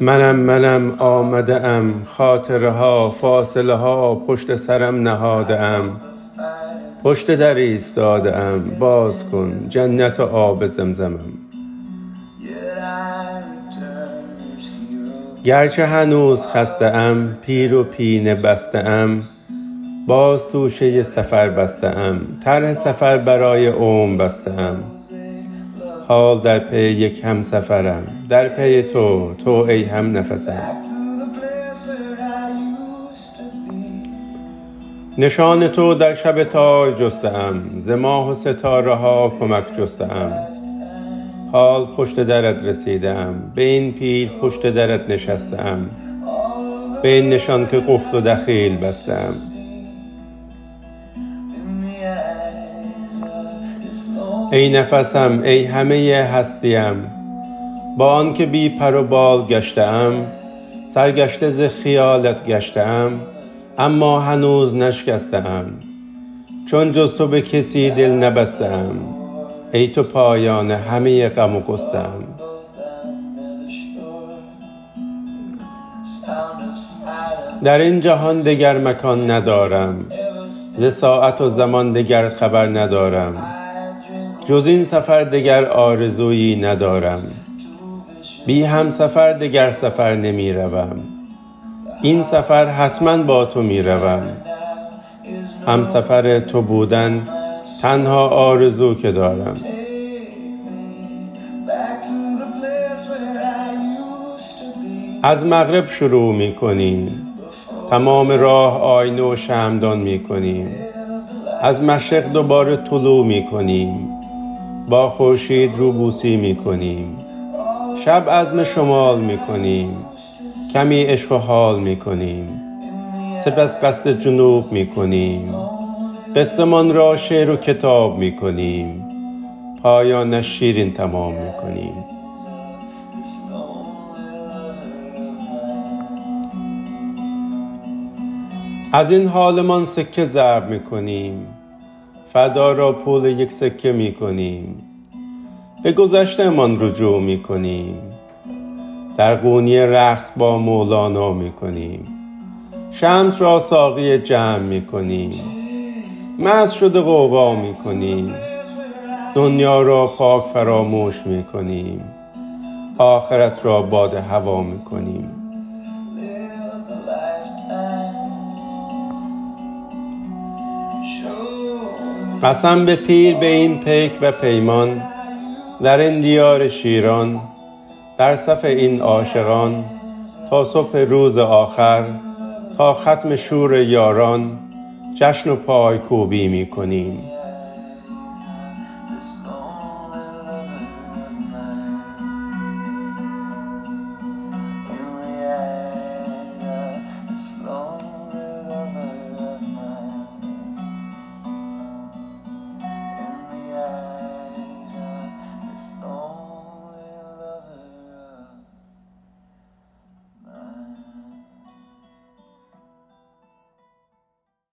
منم منم آمده ام خاطره ها فاصله ها پشت سرم نهاده ام پشت در ایستاده ام باز کن جنت و آب زمزمم. گرچه هنوز خسته ام پیر و پینه بسته ام باز توشه سفر بسته ام طرح سفر برای عمر بسته ام حال در پی یک همسفرم. در پی تو تو ای همنفسم. نشان تو در شب تار جسته ام ز ماه و ستاره ها کمک جسته ام حال پشت درت رسیده ام به این پیر پشت درت نشسته ام به این نشان که قفل و دخیل بسته ای نفسم ای همه هستیم. با آنکه بی پر و بال گشته ام سرگشته ز خیالت گشته ام اما هنوز نشکسته ام چون جز تو به کسی دل نبسته ام ای تو پایان همه غم و ام در این جهان دگر مکان ندارم ز ساعت و زمان دگر خبر ندارم. جز این سفر دگر آرزویی ندارم. بی همسفر دگر سفر نمی روم. این سفر حتما با تو می روم. همسفر تو بودن تنها آرزو که دارم. از مغرب شروع می کنیم. تمام راه آینه و شمعدان می کنیم. از مشرق دوباره طلوع می کنیم. با خورشید روبوسی می کنیم شب عزم شمال می کنیم کمی عشق و حال می کنیم سپس قصد جنوب می کنیم قصه را شعر و کتاب می کنیم پایانش شیرین تمام می کنیم از این حالمان سکه ضرب می کنیم فردا را پول یک سکه می کنیم. به گذشتهمان رجوع می کنیم. در قونی رقص با مولانا می کنیم. شمس را ساقی جمع می کنیم. مست شده غوغا می کنیم. دنیا را پاک فراموش می کنیم. آخرت را باد هوا می کنیم. قسم به پیر به این پیک و پیمان در این دیار شیران در صف این عاشقان تا صبح روز آخر تا ختم شور یاران جشن و پایکوبی می کنیم